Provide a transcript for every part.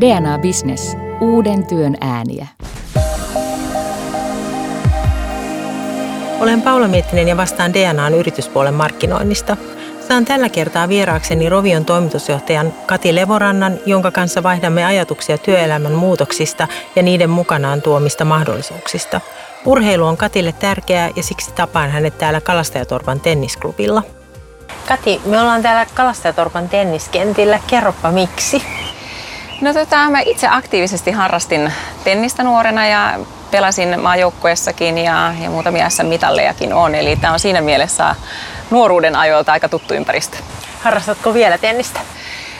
DNA Business. Uuden työn ääniä. Olen Paula Miettinen ja vastaan DNAn yrityspuolen markkinoinnista. Saan tällä kertaa vieraakseni Rovion toimitusjohtajan Kati Levorannan, jonka kanssa vaihdamme ajatuksia työelämän muutoksista ja niiden mukanaan tuomista mahdollisuuksista. Urheilu on Katille tärkeää ja siksi tapaan hänet täällä Kalastajatorpan tennisklubilla. Kati, me ollaan täällä Kalastajatorpan tenniskentillä. Kerropa miksi. No tota, mä itse aktiivisesti harrastin tennistä nuorena ja pelasin maajoukkueessakin ja, ja muutamia SM-mitallejakin on. Eli tämä on siinä mielessä nuoruuden ajoilta aika tuttu ympäristö. Harrastatko vielä tennistä?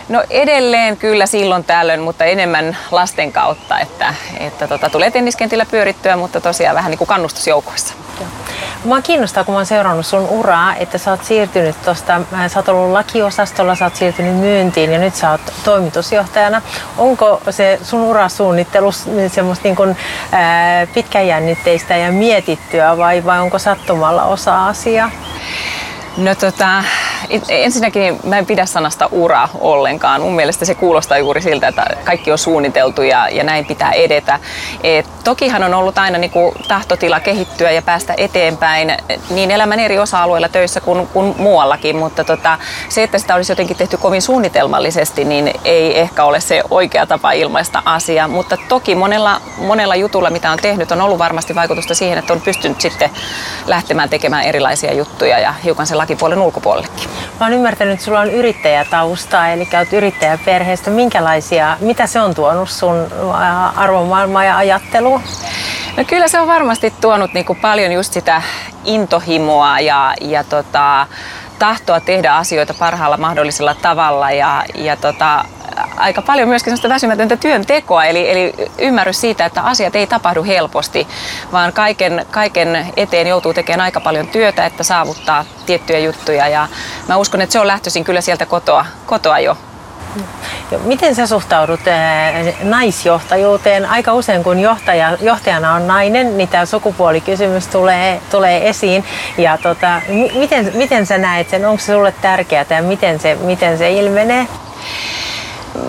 No edelleen kyllä silloin tällöin, mutta enemmän lasten kautta, että, että tota, tulee tenniskentillä pyörittyä, mutta tosiaan vähän niin kuin kannustusjoukoissa. Mua kiinnostaa, kun mä oon seurannut sun uraa, että sä oot siirtynyt tuosta, sä oot ollut lakiosastolla, sä oot siirtynyt myyntiin ja nyt sä oot toimitusjohtajana. Onko se sun urasuunnittelu semmoista niin kuin, ää, pitkäjännitteistä ja mietittyä vai, vai onko sattumalla osa asiaa? No tota, ensinnäkin mä en pidä sanasta ura ollenkaan. Mun mielestä se kuulostaa juuri siltä, että kaikki on suunniteltu ja, ja näin pitää edetä. Et tokihan on ollut aina niin kuin tahtotila kehittyä ja päästä eteenpäin niin elämän eri osa-alueilla töissä kuin, kuin muuallakin, mutta tota, se, että sitä olisi jotenkin tehty kovin suunnitelmallisesti, niin ei ehkä ole se oikea tapa ilmaista asia. Mutta toki monella, monella jutulla, mitä on tehnyt, on ollut varmasti vaikutusta siihen, että on pystynyt sitten lähtemään tekemään erilaisia juttuja ja hiukan se lakipuolen ulkopuolellekin. Mä oon ymmärtänyt, että sulla on yrittäjätaustaa, eli olet yrittäjäperheestä. Minkälaisia, mitä se on tuonut sun arvomaailmaan ja ajatteluun? No kyllä se on varmasti tuonut niin kuin paljon just sitä intohimoa ja, ja tota, tahtoa tehdä asioita parhaalla mahdollisella tavalla ja, ja tota, aika paljon myöskin sellaista väsymätöntä työntekoa, eli, eli ymmärrys siitä, että asiat ei tapahdu helposti, vaan kaiken, kaiken eteen joutuu tekemään aika paljon työtä, että saavuttaa tiettyjä juttuja. Ja mä uskon, että se on lähtöisin kyllä sieltä kotoa, kotoa jo. Miten sä suhtaudut naisjohtajuuteen? Aika usein kun johtaja, johtajana on nainen, niin tämä sukupuolikysymys tulee, tulee esiin. Ja tota, miten, miten sä näet sen? Onko se sulle tärkeää ja miten se, miten se ilmenee?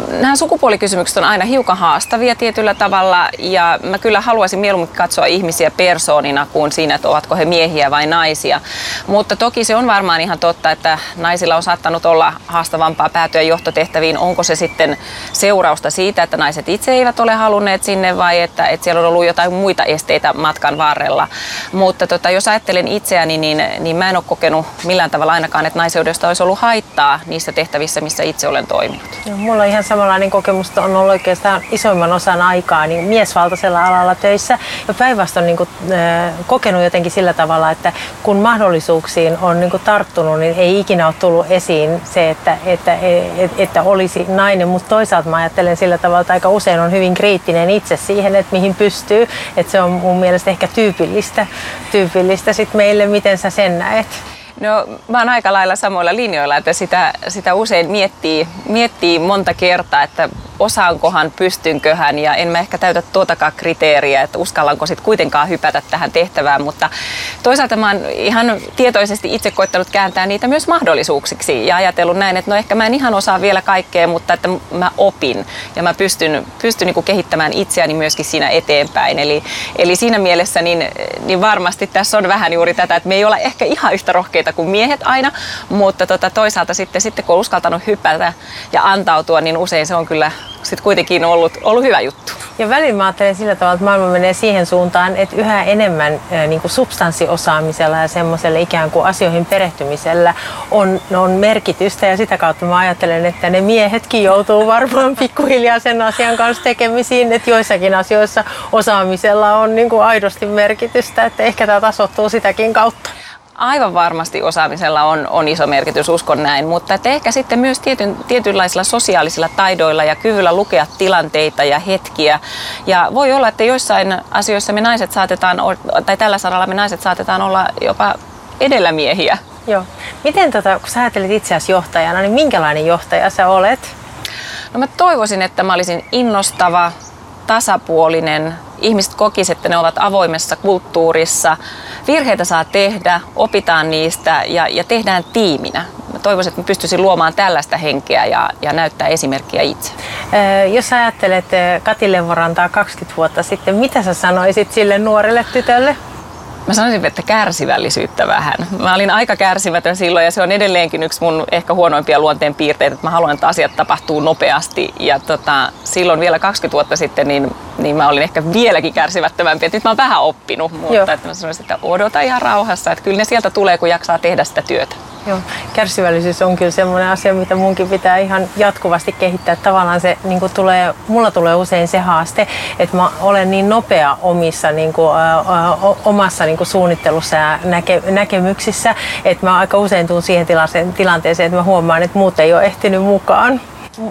Nämä sukupuolikysymykset on aina hiukan haastavia tietyllä tavalla ja mä kyllä haluaisin mieluummin katsoa ihmisiä persoonina kuin siinä, että ovatko he miehiä vai naisia. Mutta toki se on varmaan ihan totta, että naisilla on saattanut olla haastavampaa päätyä johtotehtäviin. Onko se sitten seurausta siitä, että naiset itse eivät ole halunneet sinne vai että, että siellä on ollut jotain muita esteitä matkan varrella. Mutta tota, jos ajattelen itseäni, niin, niin mä en ole kokenut millään tavalla ainakaan, että naiseudesta olisi ollut haittaa niissä tehtävissä, missä itse olen toiminut. No, mulla on ihan samanlainen kokemus on ollut oikeastaan isoimman osan aikaa niin miesvaltaisella alalla töissä. Ja päinvastoin niin kuin, äh, kokenut jotenkin sillä tavalla, että kun mahdollisuuksiin on niin kuin, tarttunut, niin ei ikinä ole tullut esiin se, että, että, että, että olisi nainen. Mutta toisaalta mä ajattelen sillä tavalla, että aika usein on hyvin kriittinen itse siihen, että mihin pystyy. Että se on mun mielestä ehkä tyypillistä, tyypillistä sit meille, miten sä sen näet. No mä oon aika lailla samoilla linjoilla, että sitä, sitä usein miettii, miettii monta kertaa, että osaankohan, pystynköhän ja en mä ehkä täytä tuotakaan kriteeriä, että uskallanko sitten kuitenkaan hypätä tähän tehtävään, mutta toisaalta mä oon ihan tietoisesti itse koittanut kääntää niitä myös mahdollisuuksiksi ja ajatellut näin, että no ehkä mä en ihan osaa vielä kaikkea, mutta että mä opin ja mä pystyn, pystyn niin kehittämään itseäni myöskin siinä eteenpäin. Eli, eli siinä mielessä niin, niin varmasti tässä on vähän juuri tätä, että me ei olla ehkä ihan yhtä rohkeita kuin miehet aina, mutta tota, toisaalta sitten, sitten kun on uskaltanut hypätä ja antautua, niin usein se on kyllä sitten kuitenkin ollut, ollut hyvä juttu. Ja välillä mä ajattelen sillä tavalla, että maailma menee siihen suuntaan, että yhä enemmän niin kuin substanssiosaamisella ja semmoisella ikään kuin asioihin perehtymisellä on, on merkitystä. Ja sitä kautta mä ajattelen, että ne miehetkin joutuu varmaan pikkuhiljaa sen asian kanssa tekemisiin, että joissakin asioissa osaamisella on niin kuin aidosti merkitystä, että ehkä tämä tasottuu sitäkin kautta. Aivan varmasti osaamisella on, on iso merkitys, uskon näin, mutta että ehkä sitten myös tietyn, tietynlaisilla sosiaalisilla taidoilla ja kyvyllä lukea tilanteita ja hetkiä. Ja voi olla, että joissain asioissa me naiset saatetaan, tai tällä saralla me naiset saatetaan olla jopa edellämiehiä. Joo. Miten, tota, kun sä ajattelet itseäsi johtajana, niin minkälainen johtaja sä olet? No mä toivoisin, että mä olisin innostava, tasapuolinen, ihmiset kokisivat, että ne ovat avoimessa kulttuurissa. Virheitä saa tehdä, opitaan niistä ja, ja tehdään tiiminä. Mä toivoisin, että mä pystyisin luomaan tällaista henkeä ja, ja näyttää esimerkkiä itse. Jos ajattelet Kati Levorantaa 20 vuotta sitten, mitä sä sanoisit sille nuorelle tytölle? Mä sanoisin, että kärsivällisyyttä vähän. Mä olin aika kärsimätön silloin ja se on edelleenkin yksi mun ehkä huonoimpia luonteen piirteitä, että mä haluan, että asiat tapahtuu nopeasti. Ja tota, silloin vielä 20 vuotta sitten, niin, niin mä olin ehkä vieläkin kärsimättömämpi. Että nyt mä oon vähän oppinut, mutta Joo. että mä sanoisin, että odota ihan rauhassa, että kyllä ne sieltä tulee, kun jaksaa tehdä sitä työtä. Joo, kärsivällisyys on kyllä semmoinen asia, mitä munkin pitää ihan jatkuvasti kehittää. Tavallaan se niin kuin tulee, mulla tulee usein se haaste, että mä olen niin nopea omissa niin kuin, ä, omassa niin kuin suunnittelussa ja näke, näkemyksissä, että mä aika usein tuun siihen tilanteeseen, että mä huomaan, että muut ei ole ehtinyt mukaan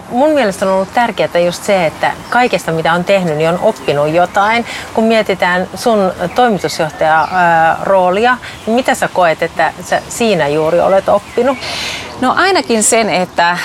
mun mielestä on ollut tärkeää just se, että kaikesta mitä on tehnyt, niin on oppinut jotain. Kun mietitään sun toimitusjohtaja roolia, niin mitä sä koet, että sä siinä juuri olet oppinut? No ainakin sen, että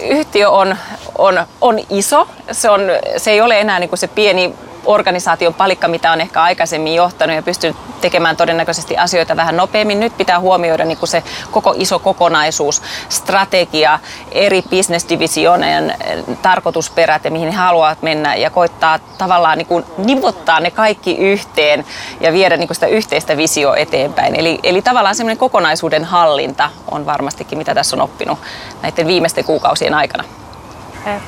yhtiö on, on, on iso. Se, on, se ei ole enää niin kuin se pieni organisaation palikka, mitä on ehkä aikaisemmin johtanut ja pystynyt tekemään todennäköisesti asioita vähän nopeammin. Nyt pitää huomioida niin kuin se koko iso kokonaisuus, strategia, eri bisnesdivisioonien eh, tarkoitusperät ja mihin he haluavat mennä ja koittaa tavallaan niin kuin nivottaa ne kaikki yhteen ja viedä niin kuin sitä yhteistä visio eteenpäin. Eli, eli tavallaan semmoinen kokonaisuuden hallinta on varmastikin, mitä tässä on oppinut näiden viimeisten kuukausien aikana.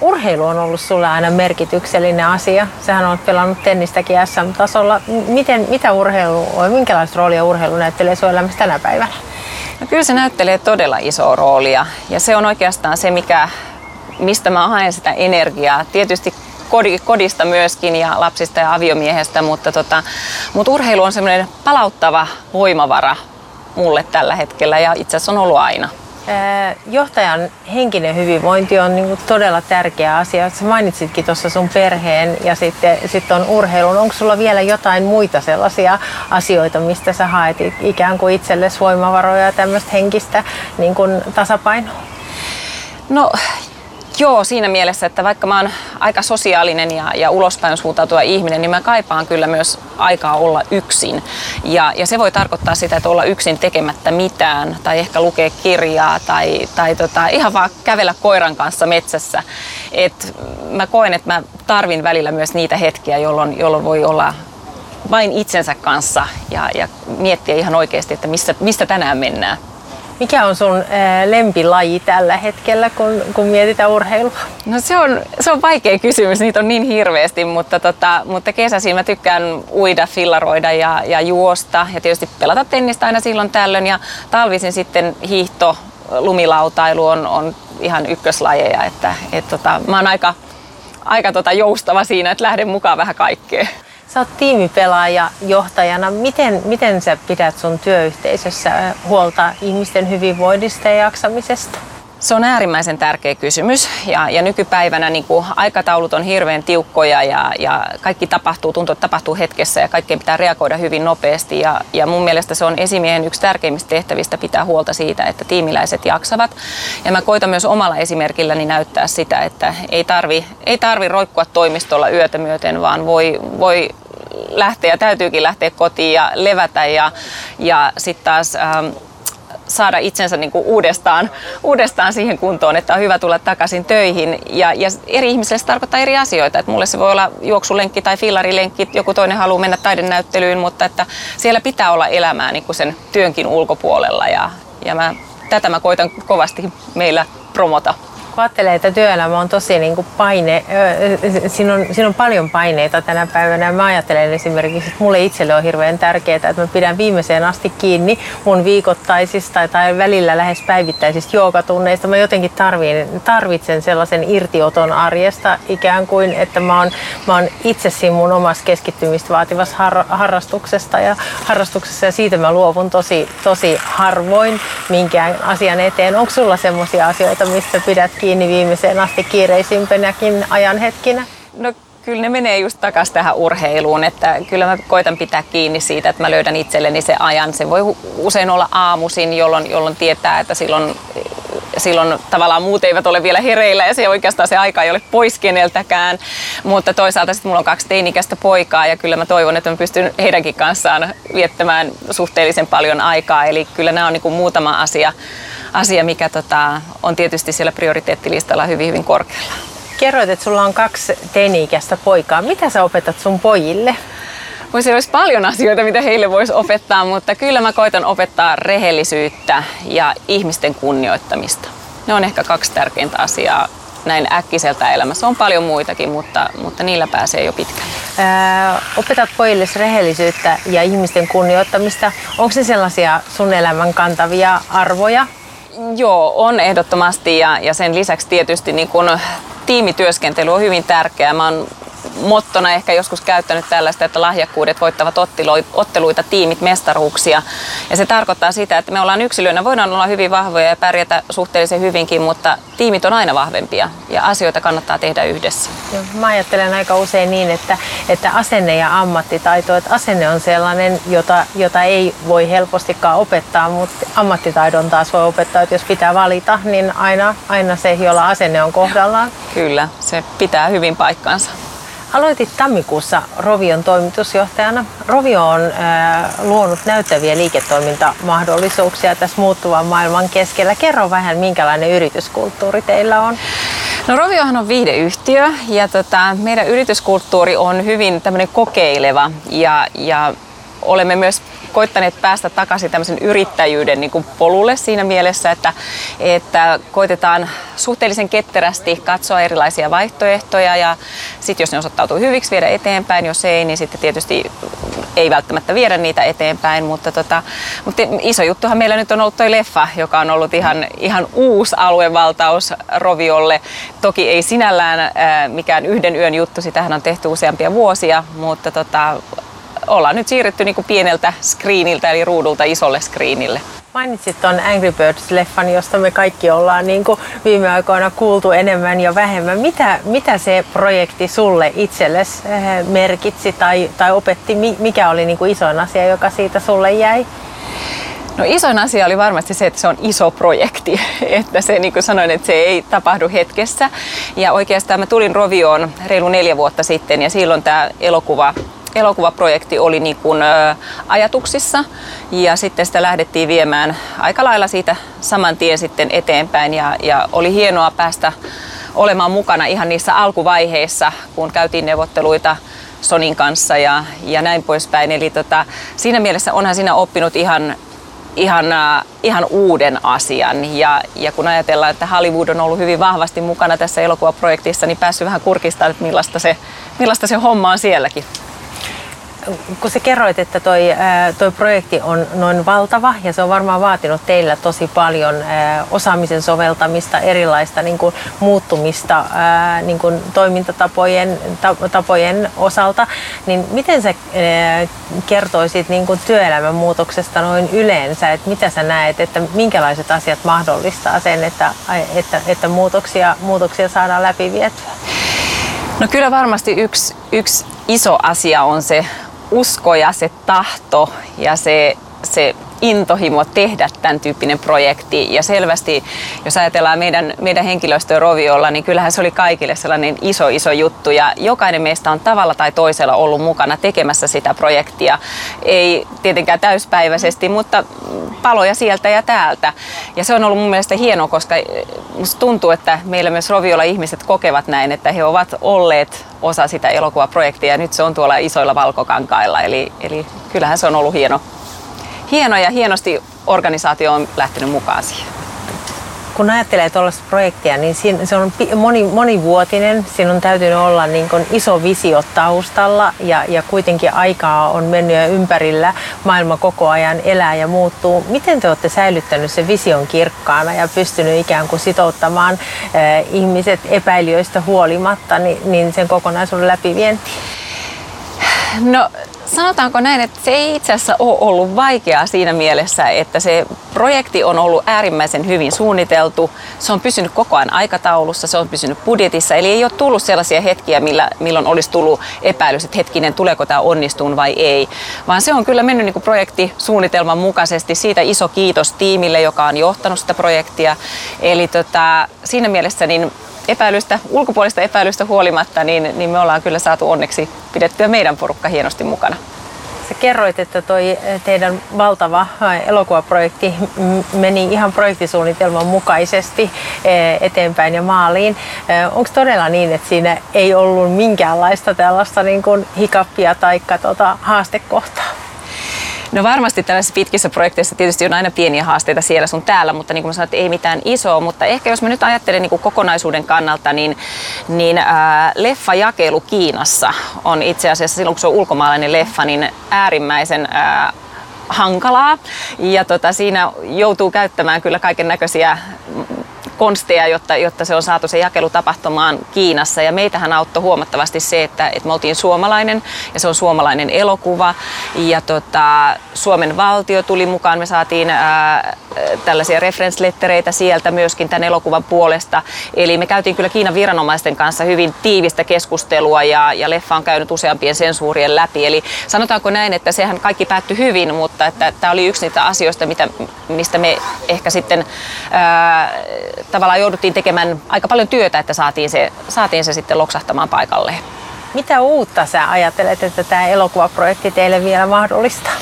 Urheilu on ollut sulle aina merkityksellinen asia. Sähän olet pelannut tennistäkin SM-tasolla. Miten, mitä urheilu on, minkälaista roolia urheilu näyttelee sun elämässä tänä päivänä? No kyllä se näyttelee todella isoa roolia ja se on oikeastaan se, mikä, mistä mä haen sitä energiaa. Tietysti kodista myöskin ja lapsista ja aviomiehestä, mutta, tota, mutta urheilu on semmoinen palauttava voimavara mulle tällä hetkellä ja itse asiassa on ollut aina. Johtajan henkinen hyvinvointi on niin todella tärkeä asia. Sä mainitsitkin tuossa sun perheen ja sitten sit on urheilun. Onko sulla vielä jotain muita sellaisia asioita, mistä sä haet ikään kuin itsellesi voimavaroja ja tämmöistä henkistä niin kuin tasapainoa? No Joo, siinä mielessä, että vaikka mä oon aika sosiaalinen ja, ja ulospäin suuntautuva ihminen, niin mä kaipaan kyllä myös aikaa olla yksin. Ja, ja se voi tarkoittaa sitä, että olla yksin tekemättä mitään, tai ehkä lukea kirjaa, tai, tai tota, ihan vaan kävellä koiran kanssa metsässä. Et mä koen, että mä tarvin välillä myös niitä hetkiä, jolloin, jolloin voi olla vain itsensä kanssa ja, ja miettiä ihan oikeasti, että missä, mistä tänään mennään. Mikä on sun lempilaji tällä hetkellä, kun, kun mietitään urheilua? No se on, se on vaikea kysymys, niitä on niin hirveästi, mutta, tota, mutta kesäisin mä tykkään uida, fillaroida ja, ja juosta ja tietysti pelata tennistä aina silloin tällöin ja talvisin sitten hiihto, lumilautailu on, on ihan ykköslajeja, että et tota, mä oon aika, aika tota joustava siinä, että lähden mukaan vähän kaikkeen. Sä oot tiimipelaaja johtajana. Miten, miten sä pidät sun työyhteisössä huolta ihmisten hyvinvoinnista ja jaksamisesta? Se on äärimmäisen tärkeä kysymys. Ja, ja nykypäivänä niin kuin aikataulut on hirveän tiukkoja ja, ja kaikki tapahtuu, tuntuu, että tapahtuu hetkessä ja kaikkeen pitää reagoida hyvin nopeasti. Ja, ja mun mielestä se on esimiehen yksi tärkeimmistä tehtävistä pitää huolta siitä, että tiimiläiset jaksavat. Ja mä koitan myös omalla esimerkilläni näyttää sitä, että ei tarvi, ei tarvi roikkua toimistolla yötä myöten, vaan voi, voi lähteä ja täytyykin lähteä kotiin ja levätä ja, ja sitten taas ähm, saada itsensä niin kuin uudestaan, uudestaan siihen kuntoon, että on hyvä tulla takaisin töihin. Ja, ja eri ihmisille se tarkoittaa eri asioita. Että mulle se voi olla juoksulenkki tai fillarilenkki, joku toinen haluaa mennä taidenäyttelyyn, mutta että siellä pitää olla elämää niin kuin sen työnkin ulkopuolella. Ja, ja mä, tätä mä koitan kovasti meillä promota kun ajattelee, että työelämä on tosi niin kuin paine, siinä on, siinä on paljon paineita tänä päivänä. Mä ajattelen esimerkiksi, että mulle itselle on hirveän tärkeää, että mä pidän viimeiseen asti kiinni mun viikoittaisista tai välillä lähes päivittäisistä joogatunneista. Mä jotenkin tarvin, tarvitsen sellaisen irtioton arjesta ikään kuin, että mä oon, mä oon itse siinä mun omassa keskittymistä vaativassa har, harrastuksesta ja harrastuksessa ja siitä mä luovun tosi, tosi harvoin minkään asian eteen. Onko sulla sellaisia asioita, missä pidät kiinni kiinni viimeiseen asti kiireisimpänäkin ajanhetkinä? No kyllä ne menee just takaisin tähän urheiluun, että kyllä mä koitan pitää kiinni siitä, että mä löydän itselleni se ajan. Se voi usein olla aamuisin, jolloin, jolloin tietää, että silloin, silloin tavallaan muut eivät ole vielä hereillä ja se oikeastaan se aika ei ole pois keneltäkään. Mutta toisaalta sitten mulla on kaksi teinikäistä poikaa ja kyllä mä toivon, että mä pystyn heidänkin kanssaan viettämään suhteellisen paljon aikaa. Eli kyllä nämä on niin kuin muutama asia, asia, mikä tota, on tietysti siellä prioriteettilistalla hyvin, hyvin korkealla. Kerroit, että sulla on kaksi teini-ikäistä poikaa. Mitä sä opetat sun pojille? Voisi olisi paljon asioita, mitä heille voisi opettaa, mutta kyllä mä koitan opettaa rehellisyyttä ja ihmisten kunnioittamista. Ne on ehkä kaksi tärkeintä asiaa näin äkkiseltä elämässä. On paljon muitakin, mutta, mutta niillä pääsee jo pitkälle. Öö, opetat pojille rehellisyyttä ja ihmisten kunnioittamista. Onko se sellaisia sun elämän kantavia arvoja? Joo, on ehdottomasti ja, ja sen lisäksi tietysti niin kun tiimityöskentely on hyvin tärkeää. Mä oon mottona ehkä joskus käyttänyt tällaista, että lahjakkuudet voittavat otteluita, tiimit, mestaruuksia. Ja se tarkoittaa sitä, että me ollaan yksilöinä, voidaan olla hyvin vahvoja ja pärjätä suhteellisen hyvinkin, mutta tiimit on aina vahvempia ja asioita kannattaa tehdä yhdessä. Ja mä ajattelen aika usein niin, että, että asenne ja ammattitaito, että asenne on sellainen, jota, jota ei voi helpostikaan opettaa, mutta ammattitaidon taas voi opettaa, että jos pitää valita, niin aina, aina se, jolla asenne on kohdallaan. Kyllä, se pitää hyvin paikkansa. Aloitit tammikuussa Rovion toimitusjohtajana. Rovio on äh, luonut näyttäviä liiketoimintamahdollisuuksia tässä muuttuvan maailman keskellä. Kerro vähän, minkälainen yrityskulttuuri teillä on. No Roviohan on viihdeyhtiö ja tota, meidän yrityskulttuuri on hyvin tämmöinen kokeileva ja, ja olemme myös koittaneet päästä takaisin tämmöisen yrittäjyyden niin kuin polulle siinä mielessä, että, että koitetaan suhteellisen ketterästi katsoa erilaisia vaihtoehtoja ja sitten jos ne osoittautuu hyviksi viedä eteenpäin, jos ei, niin sitten tietysti ei välttämättä viedä niitä eteenpäin, mutta, tota, mutta iso juttuhan meillä nyt on ollut toi leffa, joka on ollut ihan, ihan uusi aluevaltaus Roviolle. Toki ei sinällään ää, mikään yhden yön juttu, sitähän on tehty useampia vuosia, mutta tota, ollaan nyt siirretty niin kuin pieneltä screeniltä eli ruudulta isolle screenille. Mainitsit tuon Angry Birds-leffan, josta me kaikki ollaan niin kuin viime aikoina kuultu enemmän ja vähemmän. Mitä, mitä se projekti sulle itsellesi eh, merkitsi tai, tai opetti? Mikä oli niin kuin isoin asia, joka siitä sulle jäi? No isoin asia oli varmasti se, että se on iso projekti, että se niin kuin sanoin, että se ei tapahdu hetkessä. Ja oikeastaan mä tulin Rovioon reilu neljä vuotta sitten ja silloin tämä elokuva elokuvaprojekti oli niin kuin, ä, ajatuksissa ja sitten sitä lähdettiin viemään aika lailla siitä saman tien sitten eteenpäin ja, ja oli hienoa päästä olemaan mukana ihan niissä alkuvaiheissa, kun käytiin neuvotteluita Sonin kanssa ja, ja näin poispäin. Eli tota, siinä mielessä onhan siinä oppinut ihan, ihan, ihan uuden asian. Ja, ja kun ajatellaan, että Hollywood on ollut hyvin vahvasti mukana tässä elokuvaprojektissa, niin päässyt vähän kurkistamaan, että millaista se, millaista se homma on sielläkin kun sä kerroit, että toi, toi projekti on noin valtava ja se on varmaan vaatinut teillä tosi paljon osaamisen soveltamista, erilaista niin kuin, muuttumista niin kuin, toimintatapojen tapojen osalta, niin miten sä kertoisit niin kuin, työelämän muutoksesta noin yleensä, että mitä sä näet, että minkälaiset asiat mahdollistaa sen, että, että, että muutoksia, muutoksia saadaan läpi vietyä? No kyllä varmasti yksi, yksi iso asia on se usko ja se tahto ja se, se intohimo tehdä tämän tyyppinen projekti. Ja selvästi, jos ajatellaan meidän, meidän henkilöstöä Roviolla, niin kyllähän se oli kaikille sellainen iso, iso juttu. Ja jokainen meistä on tavalla tai toisella ollut mukana tekemässä sitä projektia. Ei tietenkään täyspäiväisesti, mutta paloja sieltä ja täältä. Ja se on ollut mun mielestä hienoa, koska musta tuntuu, että meillä myös Roviolla ihmiset kokevat näin, että he ovat olleet osa sitä elokuvaprojektia ja nyt se on tuolla isoilla valkokankailla. Eli, eli kyllähän se on ollut hieno, hieno ja hienosti organisaatio on lähtenyt mukaan siihen kun ajattelee tuollaista projektia, niin se on moni, monivuotinen. Siinä on täytynyt olla niin kuin iso visio taustalla ja, ja kuitenkin aikaa on mennyt ja ympärillä. Maailma koko ajan elää ja muuttuu. Miten te olette säilyttänyt sen vision kirkkaana ja pystynyt ikään kuin sitouttamaan äh, ihmiset epäilijöistä huolimatta niin, niin sen kokonaisuuden läpivientiin? No sanotaanko näin, että se ei itse asiassa ole ollut vaikeaa siinä mielessä, että se projekti on ollut äärimmäisen hyvin suunniteltu. Se on pysynyt koko ajan aikataulussa, se on pysynyt budjetissa, eli ei ole tullut sellaisia hetkiä, millä, milloin olisi tullut epäilys, että hetkinen, tuleeko tämä onnistuun vai ei. Vaan se on kyllä mennyt niin projektisuunnitelman mukaisesti. Siitä iso kiitos tiimille, joka on johtanut sitä projektia. Eli tota, siinä mielessä niin epäilystä, ulkopuolista epäilystä huolimatta, niin, niin me ollaan kyllä saatu onneksi pidettyä meidän porukka hienosti mukana. Sä kerroit, että toi teidän valtava elokuvaprojekti meni ihan projektisuunnitelman mukaisesti eteenpäin ja maaliin. Onko todella niin, että siinä ei ollut minkäänlaista tällaista niin kuin hikappia tai tota haastekohtaa? No varmasti tällaisissa pitkissä projekteissa tietysti on aina pieniä haasteita siellä sun täällä, mutta niin kuin mä sanoin, että ei mitään isoa. Mutta ehkä jos mä nyt ajattelen niin kuin kokonaisuuden kannalta, niin, niin ää, leffajakelu Kiinassa on itse asiassa silloin, kun se on ulkomaalainen leffa, niin äärimmäisen ää, hankalaa. Ja tota, siinä joutuu käyttämään kyllä kaiken näköisiä konsteja, jotta, jotta se on saatu se jakelu tapahtumaan Kiinassa. Ja meitähän auttoi huomattavasti se, että, että me oltiin suomalainen ja se on suomalainen elokuva. Ja tota, Suomen valtio tuli mukaan, me saatiin ää, tällaisia referenslettereitä sieltä myöskin tämän elokuvan puolesta. Eli me käytiin kyllä Kiinan viranomaisten kanssa hyvin tiivistä keskustelua ja, ja leffa on käynyt useampien sensuurien läpi. Eli sanotaanko näin, että sehän kaikki päättyi hyvin, mutta että tämä oli yksi niitä asioista, mitä, mistä me ehkä sitten ää, tavallaan jouduttiin tekemään aika paljon työtä, että saatiin se, saatiin se sitten loksahtamaan paikalleen. Mitä uutta sä ajattelet, että tämä elokuvaprojekti teille vielä mahdollistaa?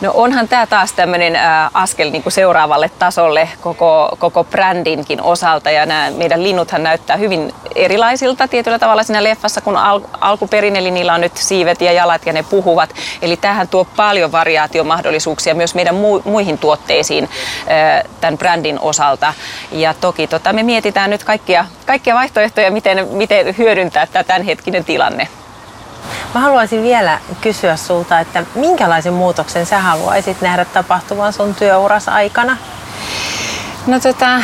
No onhan tämä taas tämmöinen askel niin kuin seuraavalle tasolle koko, koko brändinkin osalta ja nämä meidän linnuthan näyttää hyvin erilaisilta tietyllä tavalla siinä leffassa kuin al, alkuperin, eli niillä on nyt siivet ja jalat ja ne puhuvat. Eli tähän tuo paljon variaatiomahdollisuuksia myös meidän mu, muihin tuotteisiin tämän brändin osalta. Ja toki tota, me mietitään nyt kaikkia, kaikkia vaihtoehtoja, miten, miten hyödyntää tämä tämänhetkinen tilanne. Mä haluaisin vielä kysyä sulta, että minkälaisen muutoksen sä haluaisit nähdä tapahtuvan sun työuras aikana? No tota,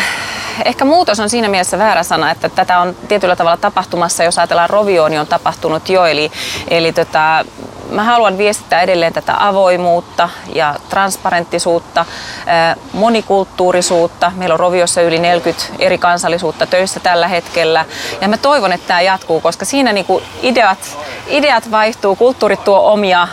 ehkä muutos on siinä mielessä väärä sana, että tätä on tietyllä tavalla tapahtumassa, jos ajatellaan Rovioon, niin on tapahtunut jo. Eli, eli tota, mä haluan viestittää edelleen tätä avoimuutta ja transparenttisuutta, monikulttuurisuutta. Meillä on Roviossa yli 40 eri kansallisuutta töissä tällä hetkellä. Ja mä toivon, että tämä jatkuu, koska siinä niinku ideat, ideat vaihtuu, kulttuurit tuo omia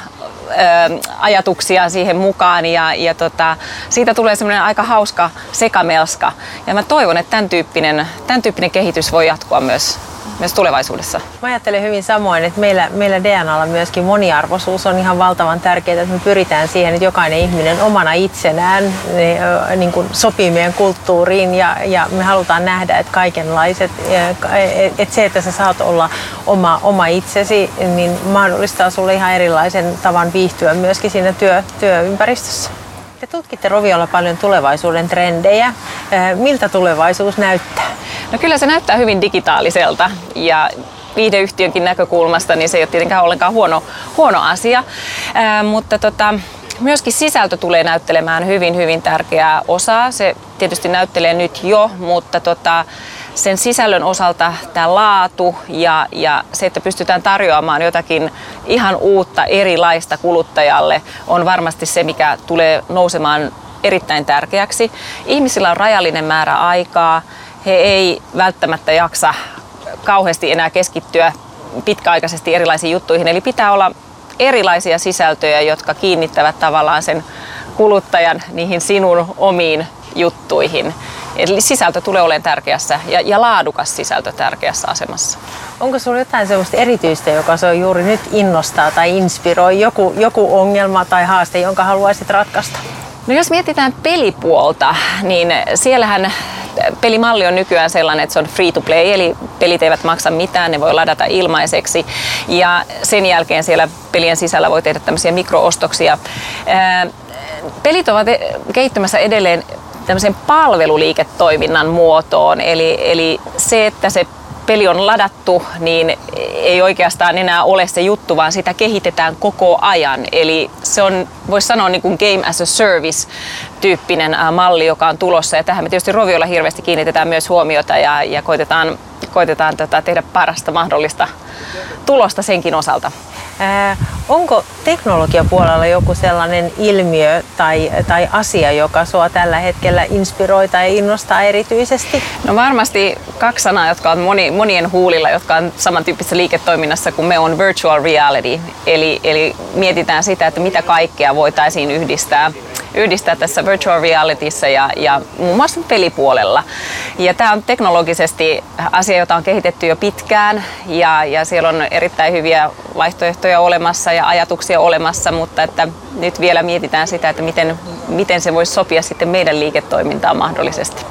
ajatuksia siihen mukaan ja, ja tota, siitä tulee semmoinen aika hauska sekamelska. Ja mä toivon, että tämän tyyppinen, tämän tyyppinen kehitys voi jatkua myös myös tulevaisuudessa? Mä ajattelen hyvin samoin, että meillä, meillä DNAlla myöskin moniarvoisuus on ihan valtavan tärkeää, että me pyritään siihen, että jokainen ihminen omana itsenään niin kuin sopii meidän kulttuuriin ja, ja me halutaan nähdä, että kaikenlaiset, että se, että sä saat olla oma, oma itsesi, niin mahdollistaa sulle ihan erilaisen tavan viihtyä myöskin siinä työ, työympäristössä. Te tutkitte Roviolla paljon tulevaisuuden trendejä. Miltä tulevaisuus näyttää? No kyllä se näyttää hyvin digitaaliselta ja viihdeyhtiönkin näkökulmasta niin se ei ole tietenkään ollenkaan huono, huono asia. Ää, mutta tota, myöskin sisältö tulee näyttelemään hyvin, hyvin tärkeää osaa. Se tietysti näyttelee nyt jo, mutta tota, sen sisällön osalta tämä laatu ja, ja se, että pystytään tarjoamaan jotakin ihan uutta, erilaista kuluttajalle, on varmasti se, mikä tulee nousemaan erittäin tärkeäksi. Ihmisillä on rajallinen määrä aikaa, he ei välttämättä jaksa kauheasti enää keskittyä pitkäaikaisesti erilaisiin juttuihin, eli pitää olla erilaisia sisältöjä, jotka kiinnittävät tavallaan sen kuluttajan niihin sinun omiin juttuihin. Eli sisältö tulee olemaan tärkeässä ja, ja laadukas sisältö tärkeässä asemassa. Onko sinulla jotain sellaista erityistä, joka se on juuri nyt innostaa tai inspiroi? Joku, joku ongelma tai haaste, jonka haluaisit ratkaista? No jos mietitään pelipuolta, niin siellähän pelimalli on nykyään sellainen, että se on free to play, eli pelit eivät maksa mitään, ne voi ladata ilmaiseksi. Ja sen jälkeen siellä pelien sisällä voi tehdä tämmöisiä mikroostoksia. Pelit ovat kehittymässä edelleen tämmöisen palveluliiketoiminnan muotoon. Eli, eli se, että se peli on ladattu, niin ei oikeastaan enää ole se juttu, vaan sitä kehitetään koko ajan. Eli se on, voisi sanoa niin kuin game as a service tyyppinen malli, joka on tulossa. Ja tähän me tietysti Roviolla hirveästi kiinnitetään myös huomiota ja, ja koitetaan, koitetaan tätä tehdä parasta mahdollista tulosta senkin osalta. Onko teknologiapuolella joku sellainen ilmiö tai, tai asia, joka sua tällä hetkellä inspiroi tai innostaa erityisesti? No varmasti kaksi sanaa, jotka on moni, monien huulilla, jotka on samantyyppisessä liiketoiminnassa kuin me on virtual reality. Eli, eli mietitään sitä, että mitä kaikkea voitaisiin yhdistää yhdistää tässä virtual realityssä ja, ja muun muassa pelipuolella. Ja tämä on teknologisesti asia, jota on kehitetty jo pitkään ja, ja siellä on erittäin hyviä vaihtoehtoja olemassa ja ajatuksia olemassa, mutta että nyt vielä mietitään sitä, että miten, miten se voisi sopia sitten meidän liiketoimintaan mahdollisesti.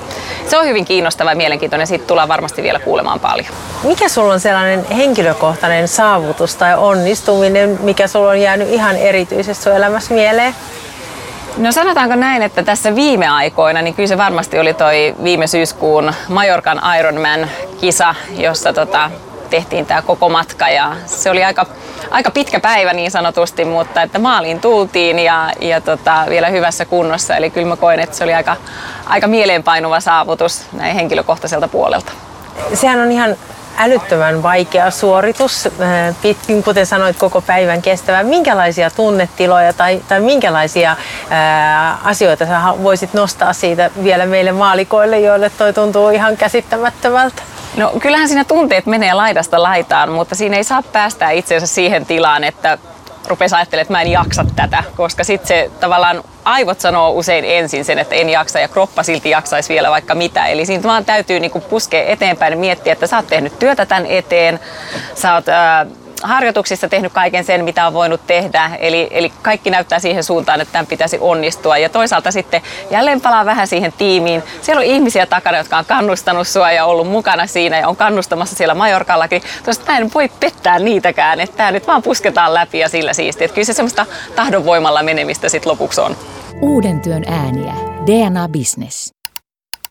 Se on hyvin kiinnostava ja mielenkiintoinen, siitä tullaan varmasti vielä kuulemaan paljon. Mikä sulla on sellainen henkilökohtainen saavutus tai onnistuminen, mikä sulla on jäänyt ihan erityisesti sun elämässä mieleen? No sanotaanko näin, että tässä viime aikoina, niin kyllä se varmasti oli toi viime syyskuun Majorkan Ironman-kisa, jossa tota, tehtiin tämä koko matka ja se oli aika, aika pitkä päivä niin sanotusti, mutta että maaliin tultiin ja, ja tota, vielä hyvässä kunnossa. Eli kyllä mä koen, että se oli aika, aika mieleenpainuva saavutus näin henkilökohtaiselta puolelta. Sehän on ihan älyttömän vaikea suoritus, äh, pitkin kuten sanoit koko päivän kestävä. Minkälaisia tunnetiloja tai, tai minkälaisia ää, äh, asioita sä voisit nostaa siitä vielä meille maalikoille, joille toi tuntuu ihan käsittämättömältä? No kyllähän siinä tunteet menee laidasta laitaan, mutta siinä ei saa päästä itseensä siihen tilaan, että rupesi ajattelemaan, että mä en jaksa tätä, koska sitten se tavallaan aivot sanoo usein ensin sen, että en jaksa ja kroppa silti jaksaisi vielä vaikka mitä. Eli siinä vaan täytyy niinku puskea eteenpäin ja miettiä, että sä oot tehnyt työtä tämän eteen, sä oot ää, harjoituksissa tehnyt kaiken sen, mitä on voinut tehdä. Eli, eli kaikki näyttää siihen suuntaan, että tämän pitäisi onnistua. Ja toisaalta sitten jälleen palaa vähän siihen tiimiin. Siellä on ihmisiä takana, jotka on kannustanut sua ja ollut mukana siinä ja on kannustamassa siellä Majorkallakin. Toisaalta mä en voi pettää niitäkään, että tämä nyt vaan pusketaan läpi ja sillä siistiä. Että kyllä se semmoista tahdonvoimalla menemistä sitten lopuksi on. Uuden työn ääniä. DNA Business.